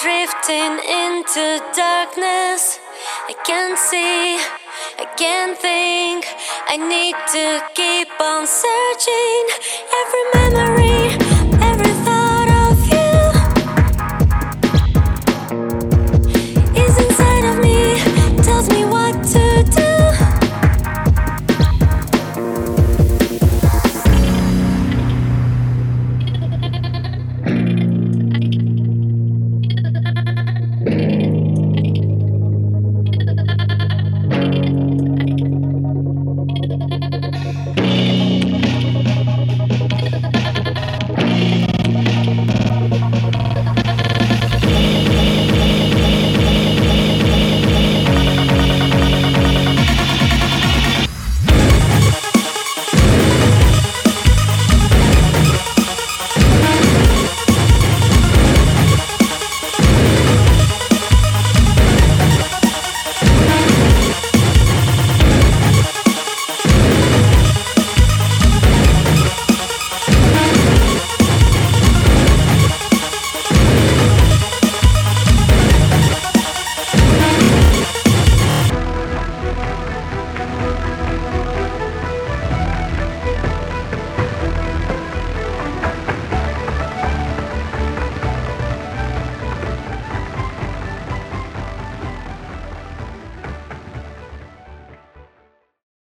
Drifting into darkness. I can't see, I can't think. I need to keep on searching. Every memory